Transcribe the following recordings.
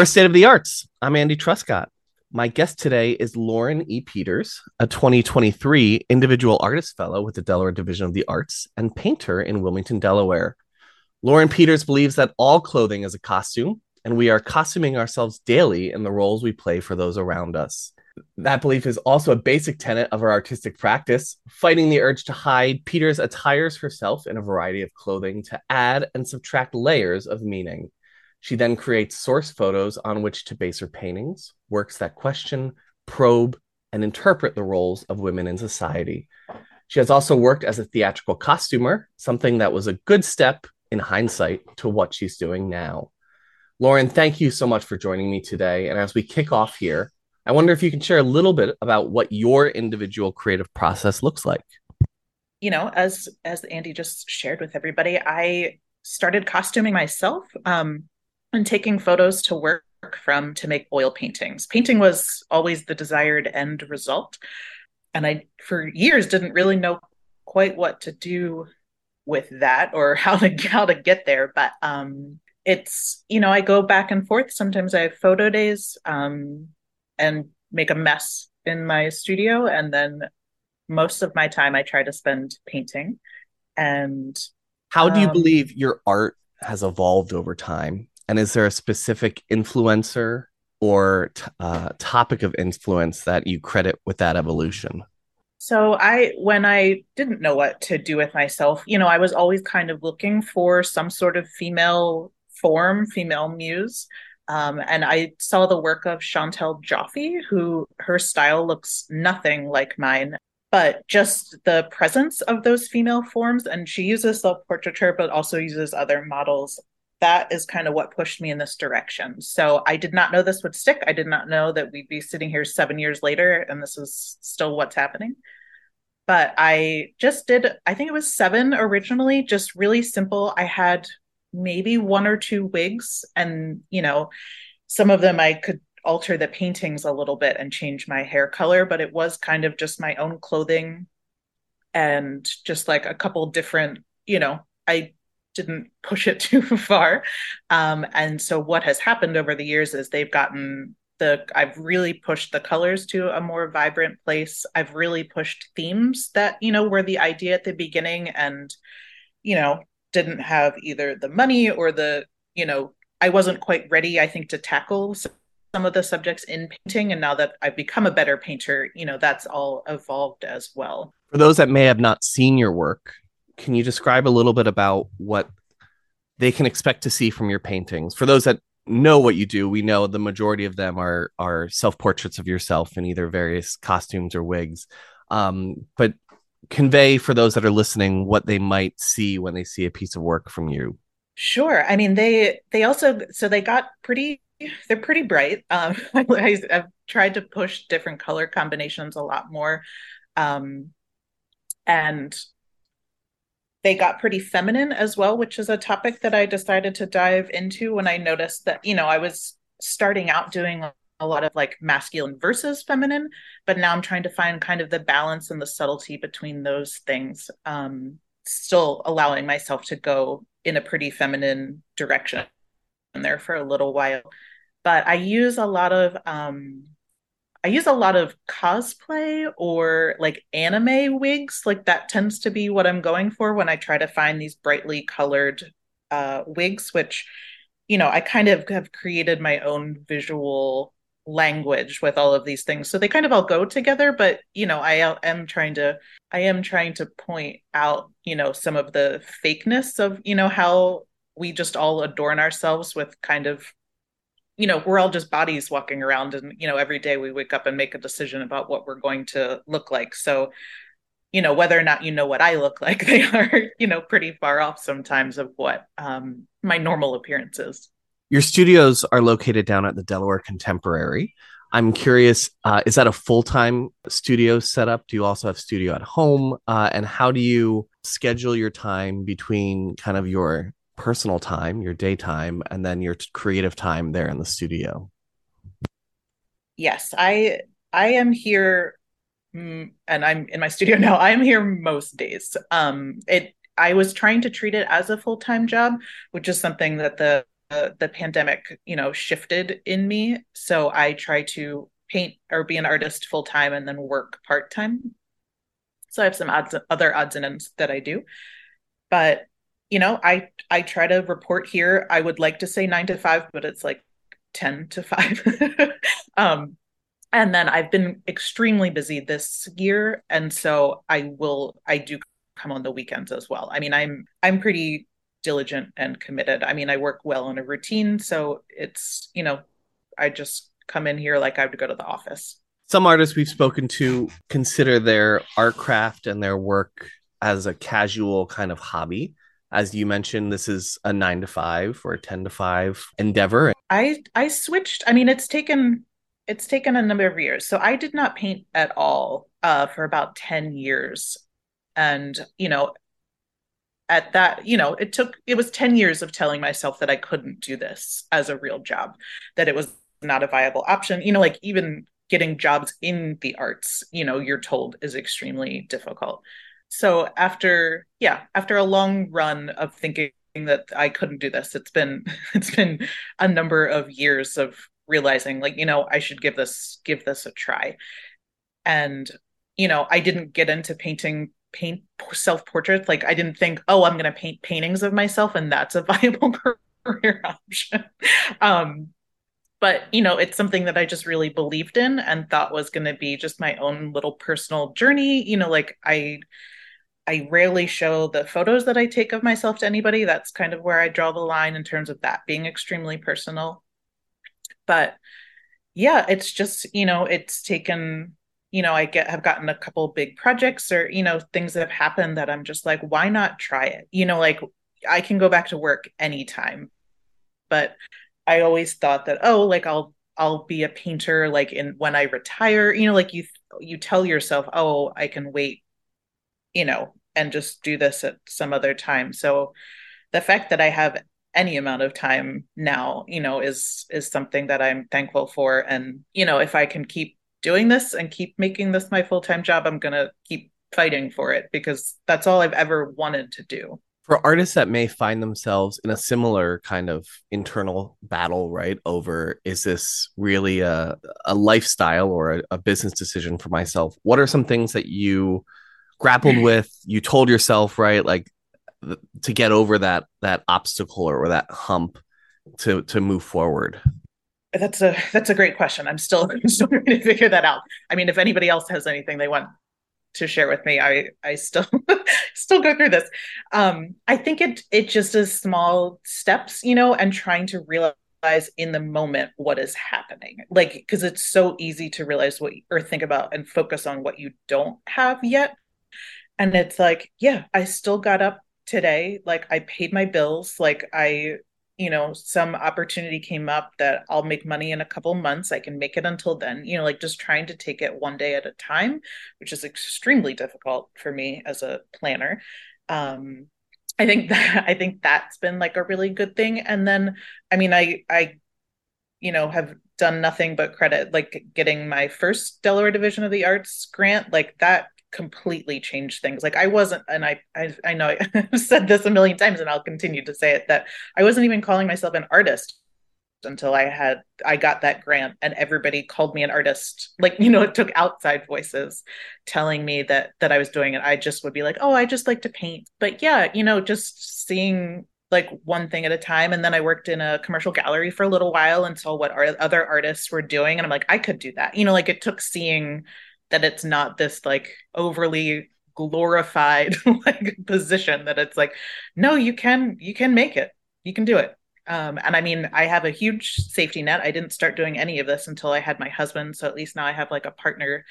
Delaware State of the Arts. I'm Andy Truscott. My guest today is Lauren E. Peters, a 2023 Individual Artist Fellow with the Delaware Division of the Arts and painter in Wilmington, Delaware. Lauren Peters believes that all clothing is a costume, and we are costuming ourselves daily in the roles we play for those around us. That belief is also a basic tenet of her artistic practice. Fighting the urge to hide, Peters attires herself in a variety of clothing to add and subtract layers of meaning. She then creates source photos on which to base her paintings, works that question, probe, and interpret the roles of women in society. She has also worked as a theatrical costumer, something that was a good step in hindsight to what she's doing now. Lauren, thank you so much for joining me today. And as we kick off here, I wonder if you can share a little bit about what your individual creative process looks like. You know, as as Andy just shared with everybody, I started costuming myself um, and taking photos to work from to make oil paintings. Painting was always the desired end result. And I, for years, didn't really know quite what to do with that or how to how to get there. But um, it's you know I go back and forth. Sometimes I have photo days um, and make a mess in my studio, and then most of my time I try to spend painting. And how do you um, believe your art has evolved over time? And is there a specific influencer or t- uh, topic of influence that you credit with that evolution? So I when I didn't know what to do with myself, you know, I was always kind of looking for some sort of female form, female muse. Um, and I saw the work of Chantal Joffe, who her style looks nothing like mine, but just the presence of those female forms. And she uses self portraiture, but also uses other models that is kind of what pushed me in this direction. So I did not know this would stick. I did not know that we'd be sitting here seven years later and this is still what's happening. But I just did, I think it was seven originally, just really simple. I had maybe one or two wigs, and, you know, some of them I could alter the paintings a little bit and change my hair color, but it was kind of just my own clothing and just like a couple different, you know, I didn't push it too far. Um, and so what has happened over the years is they've gotten the I've really pushed the colors to a more vibrant place. I've really pushed themes that, you know, were the idea at the beginning and, you know, didn't have either the money or the, you know, I wasn't quite ready, I think, to tackle some of the subjects in painting. And now that I've become a better painter, you know, that's all evolved as well. For those that may have not seen your work, can you describe a little bit about what they can expect to see from your paintings? For those that know what you do, we know the majority of them are are self portraits of yourself in either various costumes or wigs. Um, but convey for those that are listening what they might see when they see a piece of work from you. Sure. I mean, they they also so they got pretty. They're pretty bright. Um, I, have tried to push different color combinations a lot more, um, and they got pretty feminine as well, which is a topic that I decided to dive into when I noticed that, you know, I was starting out doing a lot of like masculine versus feminine, but now I'm trying to find kind of the balance and the subtlety between those things. Um, still allowing myself to go in a pretty feminine direction there for a little while. But I use a lot of um, I use a lot of cosplay or like anime wigs. Like that tends to be what I'm going for when I try to find these brightly colored uh, wigs, which, you know, I kind of have created my own visual language with all of these things. So they kind of all go together, but, you know, I am trying to, I am trying to point out, you know, some of the fakeness of, you know, how we just all adorn ourselves with kind of you know we're all just bodies walking around and you know every day we wake up and make a decision about what we're going to look like. So you know whether or not you know what i look like they are you know pretty far off sometimes of what um, my normal appearance is. Your studios are located down at the delaware contemporary. I'm curious uh, is that a full-time studio setup? Do you also have studio at home? Uh, and how do you schedule your time between kind of your personal time, your daytime, and then your creative time there in the studio. Yes, I I am here mm, and I'm in my studio now. I am here most days. Um it I was trying to treat it as a full-time job, which is something that the the pandemic, you know, shifted in me. So I try to paint or be an artist full time and then work part time. So I have some odds, other odds and ends that I do. But you know, I I try to report here. I would like to say nine to five, but it's like ten to five. um, and then I've been extremely busy this year, and so I will I do come on the weekends as well. I mean, I'm I'm pretty diligent and committed. I mean, I work well in a routine, so it's, you know, I just come in here like I would go to the office. Some artists we've spoken to consider their art craft and their work as a casual kind of hobby. As you mentioned, this is a nine to five or a 10 to five endeavor. I I switched. I mean, it's taken it's taken a number of years. So I did not paint at all uh, for about 10 years. And, you know, at that, you know, it took, it was 10 years of telling myself that I couldn't do this as a real job, that it was not a viable option. You know, like even getting jobs in the arts, you know, you're told is extremely difficult. So after, yeah, after a long run of thinking that I couldn't do this, it's been, it's been a number of years of realizing like, you know, I should give this, give this a try. And, you know, I didn't get into painting paint self portraits. Like I didn't think, oh, I'm going to paint paintings of myself, and that's a viable career option. um, but you know, it's something that I just really believed in and thought was going to be just my own little personal journey. You know, like I. I rarely show the photos that I take of myself to anybody. That's kind of where I draw the line in terms of that being extremely personal. But yeah, it's just, you know, it's taken you know, I get have gotten a couple big projects or, you know, things that have happened that I'm just like, why not try it? You know, like I can go back to work anytime. But I always thought that, oh, like I'll I'll be a painter like in when I retire, you know, like you you tell yourself, oh, I can wait, you know, and just do this at some other time. So the fact that I have any amount of time now, you know, is is something that I'm thankful for. And, you know, if I can keep doing this and keep making this my full-time job i'm going to keep fighting for it because that's all i've ever wanted to do for artists that may find themselves in a similar kind of internal battle right over is this really a, a lifestyle or a, a business decision for myself what are some things that you grappled with you told yourself right like th- to get over that that obstacle or, or that hump to to move forward that's a that's a great question. I'm still I'm still trying to figure that out. I mean, if anybody else has anything they want to share with me, I I still still go through this. Um, I think it it just is small steps, you know, and trying to realize in the moment what is happening. Like because it's so easy to realize what or think about and focus on what you don't have yet. And it's like, yeah, I still got up today. Like I paid my bills. Like I you know some opportunity came up that i'll make money in a couple months i can make it until then you know like just trying to take it one day at a time which is extremely difficult for me as a planner um i think that i think that's been like a really good thing and then i mean i i you know have done nothing but credit like getting my first delaware division of the arts grant like that completely changed things. Like I wasn't, and I, I, I know I've said this a million times, and I'll continue to say it that I wasn't even calling myself an artist until I had I got that grant, and everybody called me an artist. Like you know, it took outside voices telling me that that I was doing it. I just would be like, oh, I just like to paint. But yeah, you know, just seeing like one thing at a time and then i worked in a commercial gallery for a little while and saw what other artists were doing and i'm like i could do that you know like it took seeing that it's not this like overly glorified like position that it's like no you can you can make it. You can do it. Um, and i mean i have a huge safety net. I didn't start doing any of this until i had my husband. So at least now i have like a partner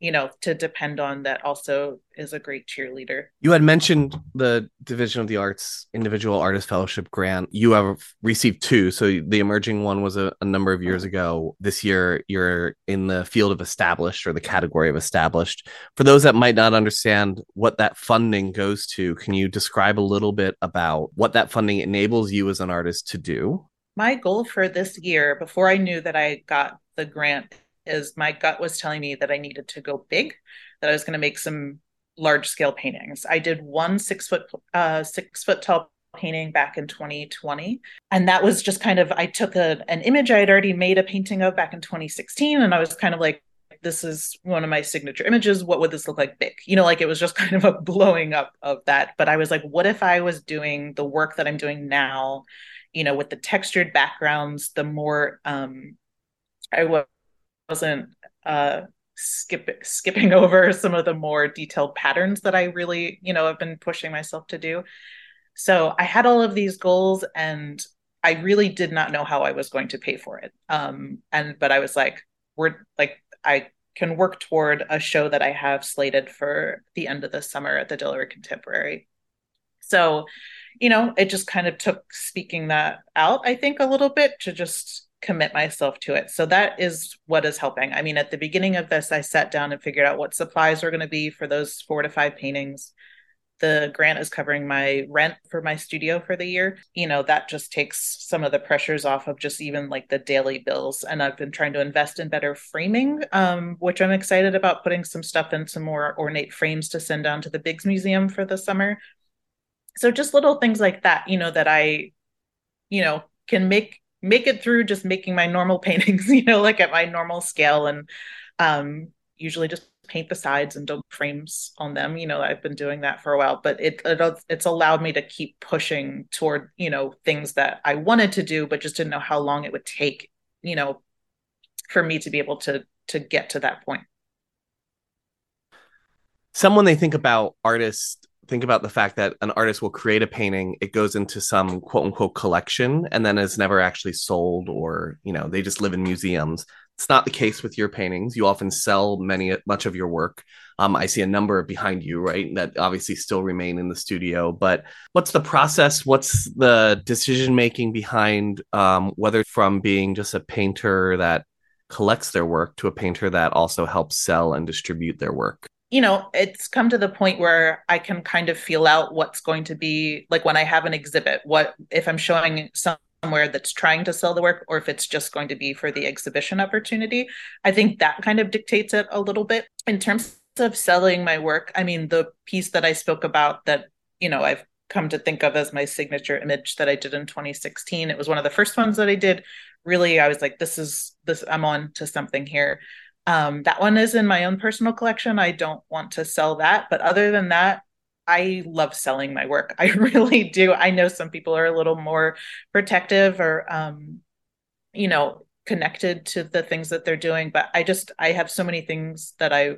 you know to depend on that also is a great cheerleader. You had mentioned the division of the arts individual artist fellowship grant. You have received two. So the emerging one was a, a, number of years ago. This year you're in the field of established or the category of established. For those that might not understand what that funding goes to can you describe a little bit about what that funding enables you as an artist to do? My goal for this year before i knew that i got the grant is my gut was telling me that I needed to go big, that I was going to make some large scale paintings. I did one six foot uh, six foot tall painting back in 2020. And that was just kind of, I took a, an image I had already made a painting of back in 2016. And I was kind of like, this is one of my signature images. What would this look like big? You know, like it was just kind of a blowing up of that. But I was like, what if I was doing the work that I'm doing now, you know, with the textured backgrounds, the more um I wasn't uh skip skipping over some of the more detailed patterns that I really, you know, have been pushing myself to do. So I had all of these goals and I really did not know how I was going to pay for it. Um and but I was like, we're like I can work toward a show that I have slated for the end of the summer at the Delaware Contemporary. So, you know, it just kind of took speaking that out, I think, a little bit to just commit myself to it. So that is what is helping. I mean, at the beginning of this, I sat down and figured out what supplies were going to be for those four to five paintings the grant is covering my rent for my studio for the year, you know, that just takes some of the pressures off of just even like the daily bills. And I've been trying to invest in better framing, um, which I'm excited about putting some stuff in some more ornate frames to send down to the Biggs Museum for the summer. So just little things like that, you know, that I, you know, can make make it through just making my normal paintings, you know, like at my normal scale and um usually just paint the sides and don't frames on them. You know, I've been doing that for a while, but it, it it's allowed me to keep pushing toward you know things that I wanted to do, but just didn't know how long it would take. You know, for me to be able to to get to that point. Someone they think about artists think about the fact that an artist will create a painting, it goes into some quote unquote collection, and then is never actually sold, or you know, they just live in museums. It's not the case with your paintings. You often sell many much of your work. Um, I see a number behind you, right? That obviously still remain in the studio. But what's the process? What's the decision making behind um, whether from being just a painter that collects their work to a painter that also helps sell and distribute their work? You know, it's come to the point where I can kind of feel out what's going to be like when I have an exhibit, what if I'm showing somewhere that's trying to sell the work or if it's just going to be for the exhibition opportunity. I think that kind of dictates it a little bit. In terms of selling my work, I mean, the piece that I spoke about that, you know, I've come to think of as my signature image that I did in 2016. It was one of the first ones that I did. Really, I was like, this is this, I'm on to something here. Um, that one is in my own personal collection. I don't want to sell that. But other than that, I love selling my work. I really do. I know some people are a little more protective or, um, you know, connected to the things that they're doing. But I just, I have so many things that I,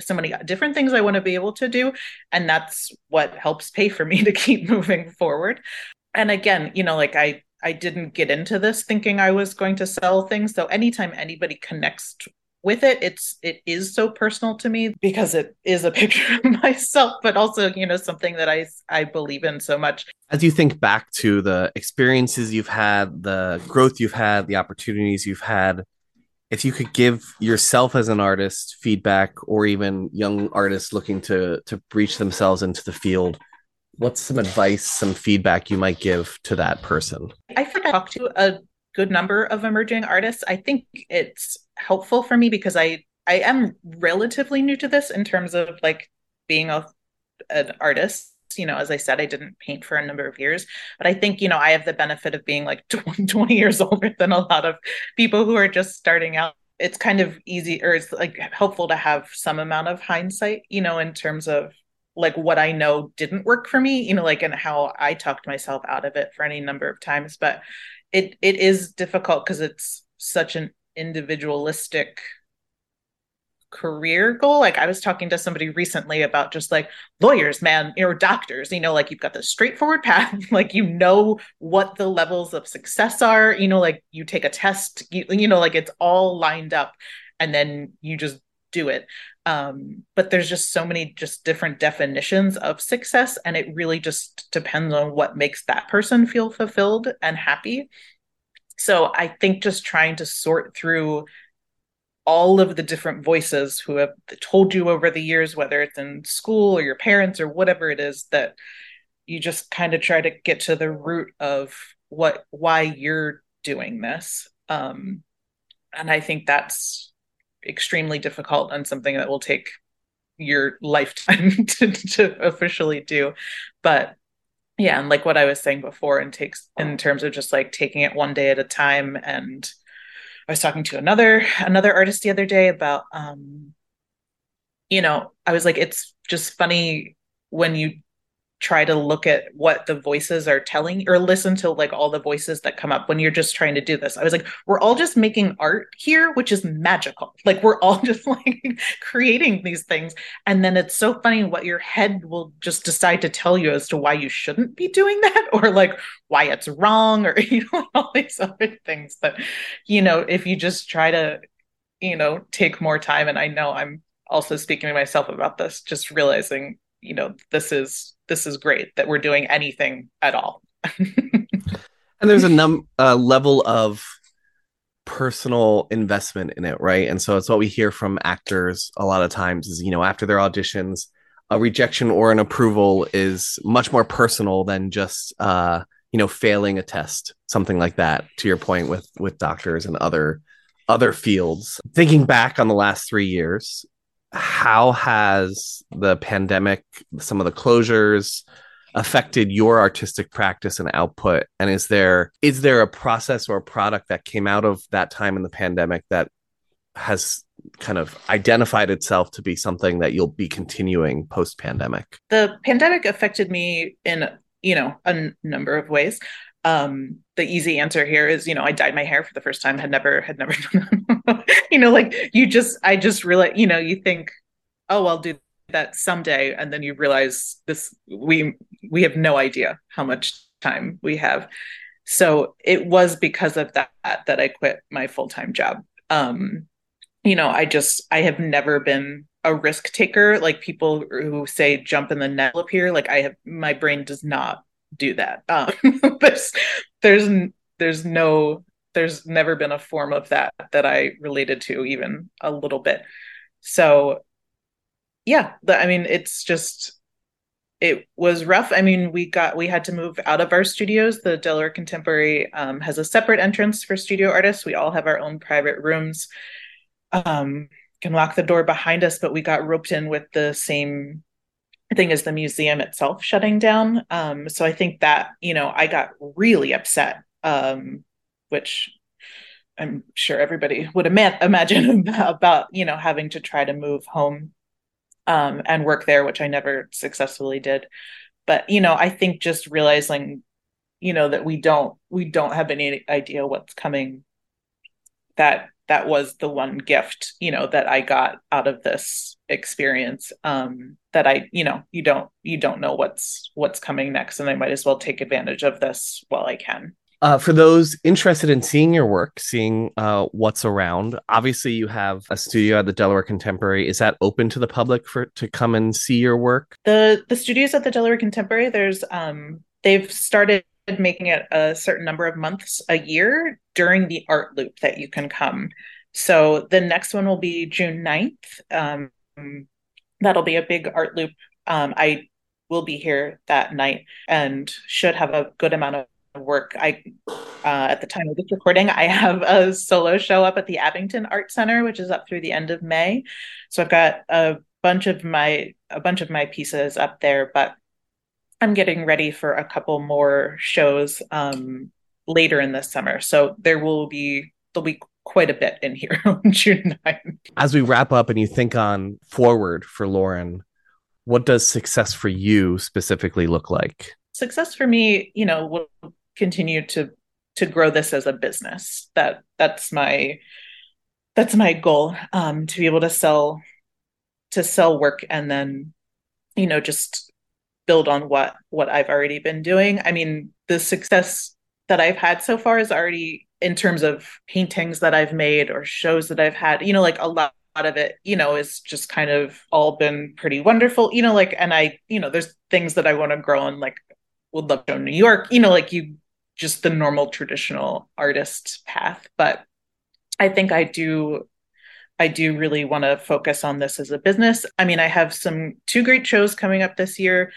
so many different things I want to be able to do. And that's what helps pay for me to keep moving forward. And again, you know, like I, I didn't get into this thinking I was going to sell things. So anytime anybody connects with it it's it is so personal to me because it is a picture of myself but also you know something that i i believe in so much. As you think back to the experiences you've had the growth you've had the opportunities you've had if you could give yourself as an artist feedback or even young artists looking to to breach themselves into the field what's some advice some feedback you might give to that person? I think i talked to a good number of emerging artists. I think it's helpful for me because I I am relatively new to this in terms of like being a an artist. You know, as I said, I didn't paint for a number of years, but I think, you know, I have the benefit of being like 20, 20 years older than a lot of people who are just starting out. It's kind of easy or it's like helpful to have some amount of hindsight, you know, in terms of like what I know didn't work for me, you know, like and how I talked myself out of it for any number of times. But it it is difficult because it's such an individualistic career goal. Like I was talking to somebody recently about just like lawyers, man, or doctors, you know, like you've got the straightforward path, like you know what the levels of success are, you know, like you take a test, you, you know, like it's all lined up and then you just do it. Um, but there's just so many just different definitions of success and it really just depends on what makes that person feel fulfilled and happy so I think just trying to sort through all of the different voices who have told you over the years, whether it's in school or your parents or whatever it is, that you just kind of try to get to the root of what why you're doing this. Um, and I think that's extremely difficult and something that will take your lifetime to, to officially do. But yeah and like what i was saying before and takes in terms of just like taking it one day at a time and i was talking to another another artist the other day about um you know i was like it's just funny when you try to look at what the voices are telling or listen to like all the voices that come up when you're just trying to do this. I was like, we're all just making art here, which is magical. Like we're all just like creating these things. And then it's so funny what your head will just decide to tell you as to why you shouldn't be doing that or like why it's wrong or you know all these other things. But you know, if you just try to, you know, take more time and I know I'm also speaking to myself about this, just realizing, you know, this is this is great that we're doing anything at all. and there's a num uh, level of personal investment in it, right? And so it's what we hear from actors a lot of times is, you know, after their auditions, a rejection or an approval is much more personal than just uh, you know, failing a test, something like that, to your point with with doctors and other other fields. Thinking back on the last three years, how has the pandemic, some of the closures, affected your artistic practice and output? And is there is there a process or a product that came out of that time in the pandemic that has kind of identified itself to be something that you'll be continuing post pandemic the pandemic affected me in you know a n- number of ways um the easy answer here is you know i dyed my hair for the first time had never had never done you know, like you just, I just really, you know, you think, oh, I'll do that someday, and then you realize this, we we have no idea how much time we have. So it was because of that that I quit my full time job. Um, you know, I just, I have never been a risk taker like people who say jump in the net up here, like i have my brain does not do that um, there's there's there's no there's never been a form of that that I related to even a little bit. So yeah, I mean it's just it was rough. I mean, we got we had to move out of our studios. The Delaware Contemporary um, has a separate entrance for studio artists. We all have our own private rooms. Um, can lock the door behind us, but we got roped in with the same thing is the museum itself shutting down. Um, so I think that you know I got really upset um, which I'm sure everybody would ima- imagine about, you know, having to try to move home um, and work there, which I never successfully did. But, you know, I think just realizing, you know, that we don't, we don't have any idea what's coming, that, that was the one gift, you know, that I got out of this experience. Um, that I, you know, you don't, you don't know what's, what's coming next. And I might as well take advantage of this while I can. Uh, for those interested in seeing your work, seeing uh, what's around, obviously you have a studio at the Delaware Contemporary. Is that open to the public for to come and see your work? The the studios at the Delaware Contemporary, there's um, they've started making it a certain number of months a year during the art loop that you can come. So the next one will be June 9th. Um, that'll be a big art loop. Um, I will be here that night and should have a good amount of work. I uh, at the time of this recording, I have a solo show up at the Abington Art Center, which is up through the end of May. So I've got a bunch of my a bunch of my pieces up there, but I'm getting ready for a couple more shows um, later in the summer. So there will be there'll be quite a bit in here on June 9th. As we wrap up and you think on forward for Lauren, what does success for you specifically look like? Success for me, you know, will continue to to grow this as a business. That that's my that's my goal. Um, to be able to sell to sell work and then you know just build on what what I've already been doing. I mean, the success that I've had so far is already in terms of paintings that I've made or shows that I've had, you know, like a lot of it, you know, is just kind of all been pretty wonderful, you know, like, and I, you know, there's things that I want to grow on, like would love to New York, you know, like you just the normal traditional artist path. But I think I do I do really want to focus on this as a business. I mean, I have some two great shows coming up this year.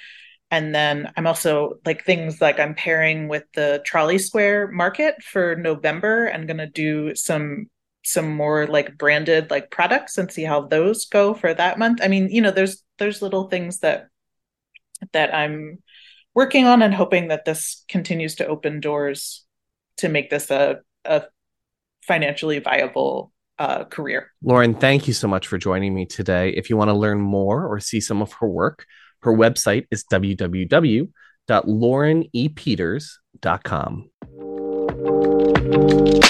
And then I'm also like things like I'm pairing with the Trolley Square Market for November. I'm gonna do some some more like branded like products and see how those go for that month. I mean, you know, there's there's little things that that I'm working on and hoping that this continues to open doors to make this a, a financially viable uh, career. Lauren, thank you so much for joining me today. If you want to learn more or see some of her work, her website is www.laurenepeters.com.